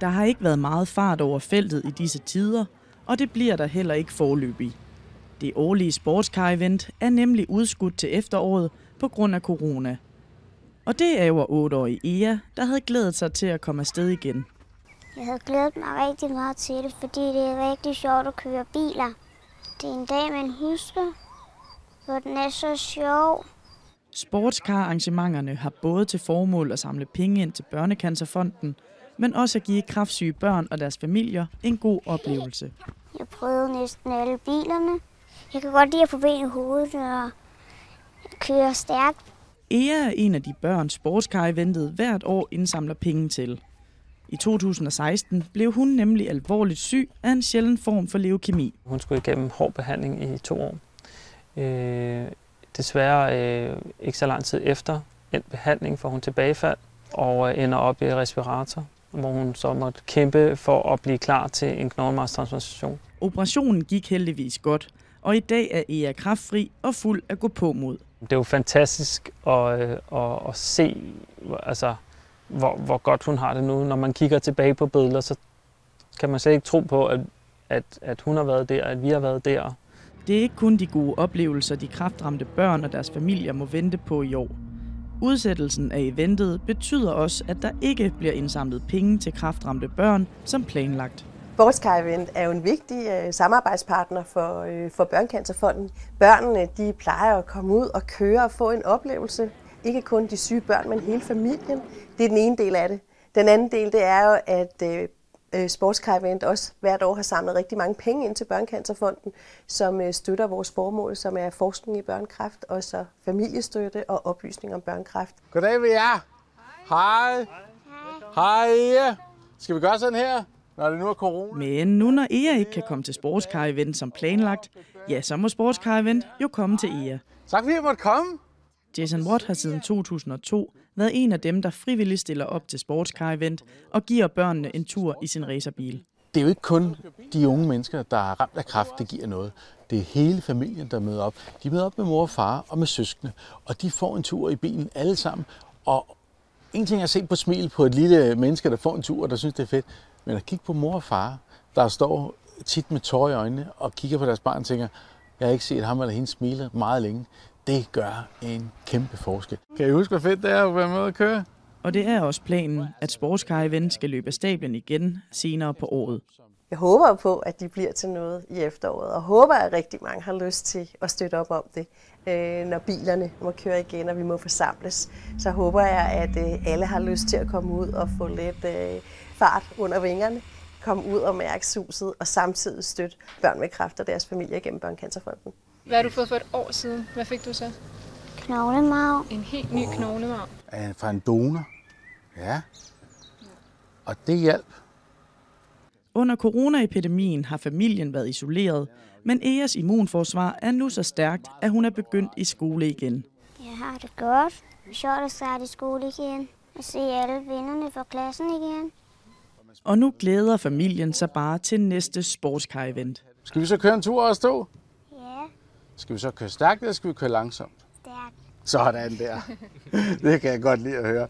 Der har ikke været meget fart over feltet i disse tider, og det bliver der heller ikke forløbig. Det årlige sportskar-event er nemlig udskudt til efteråret på grund af corona. Og det er jo 8-årige Ea, der havde glædet sig til at komme afsted igen. Jeg havde glædet mig rigtig meget til det, fordi det er rigtig sjovt at køre biler. Det er en dag, man husker, hvor den er så sjov. Sportskar-arrangementerne har både til formål at samle penge ind til Børnecancerfonden, men også at give kraftsyge børn og deres familier en god oplevelse. Jeg prøvede næsten alle bilerne. Jeg kan godt lide at få ben i hovedet og køre stærkt. Ea er en af de børn, sportskar-eventet hvert år indsamler penge til. I 2016 blev hun nemlig alvorligt syg af en sjælden form for leukemi. Hun skulle igennem hård behandling i to år. Øh, desværre øh, ikke så lang tid efter en behandling får hun tilbagefald og øh, ender op i respirator, hvor hun så måtte kæmpe for at blive klar til en knoglemarvstransplantation. Operationen gik heldigvis godt, og i dag er Ea kraftfri og fuld at gå på mod. Det er jo fantastisk at, øh, at, at se, altså, hvor, hvor godt hun har det nu. Når man kigger tilbage på billeder, så kan man slet ikke tro på, at, at, at hun har været der, at vi har været der. Det er ikke kun de gode oplevelser, de kraftramte børn og deres familier må vente på i år. Udsættelsen af eventet betyder også, at der ikke bliver indsamlet penge til kraftramte børn som planlagt. Sportskar Event er jo en vigtig øh, samarbejdspartner for, øh, for Børnecancerfonden. Børnene de plejer at komme ud og køre og få en oplevelse. Ikke kun de syge børn, men hele familien. Det er den ene del af det. Den anden del det er jo, at øh, øh Event også hvert år har samlet rigtig mange penge ind til Børnecancerfonden, som øh, støtter vores formål, som er forskning i børnekræft, og så familiestøtte og oplysning om børnekræft. Goddag ved jer. Hej. Hej. Hej. Skal vi gøre sådan her? når det nu er corona. Men nu når Ea ikke kan komme til sportskar-event som planlagt, ja, så må sportskar-event jo komme til Ea. Tak fordi jeg måtte komme. Jason Watt har siden 2002 været en af dem, der frivilligt stiller op til sportscar-event og giver børnene en tur i sin racerbil. Det er jo ikke kun de unge mennesker, der er ramt af kraft, det giver noget. Det er hele familien, der møder op. De møder op med mor og far og med søskende, og de får en tur i bilen alle sammen. Og en ting er at se på smil på et lille menneske, der får en tur, og der synes, det er fedt. Men at kigge på mor og far, der står tit med tårer i øjnene og kigger på deres barn og tænker, jeg har ikke set ham eller hende smile meget længe. Det gør en kæmpe forskel. Kan I huske, hvor fedt det er at være med at køre? Og det er også planen, at Sportskar Event skal løbe af stablen igen senere på året. Jeg håber på, at de bliver til noget i efteråret, og håber, at rigtig mange har lyst til at støtte op om det, øh, når bilerne må køre igen, og vi må forsamles. Så håber jeg, at øh, alle har lyst til at komme ud og få lidt øh, fart under vingerne, komme ud og mærke suset, og samtidig støtte børn med kræft og deres familie gennem Børnecancerfonden. Hvad har du fået for et år siden? Hvad fik du så? Knoglemarv. En helt ny knoglemarv. Fra en donor. Ja. Og det hjalp. Under coronaepidemien har familien været isoleret, men Eas immunforsvar er nu så stærkt, at hun er begyndt i skole igen. Jeg har det godt. Sjovt at starte i skole igen og se alle vennerne fra klassen igen. Og nu glæder familien sig bare til næste sportskar-event. Skal vi så køre en tur og stå? Skal vi så køre stærkt, eller skal vi køre langsomt? Stærkt. Sådan der. Det kan jeg godt lide at høre.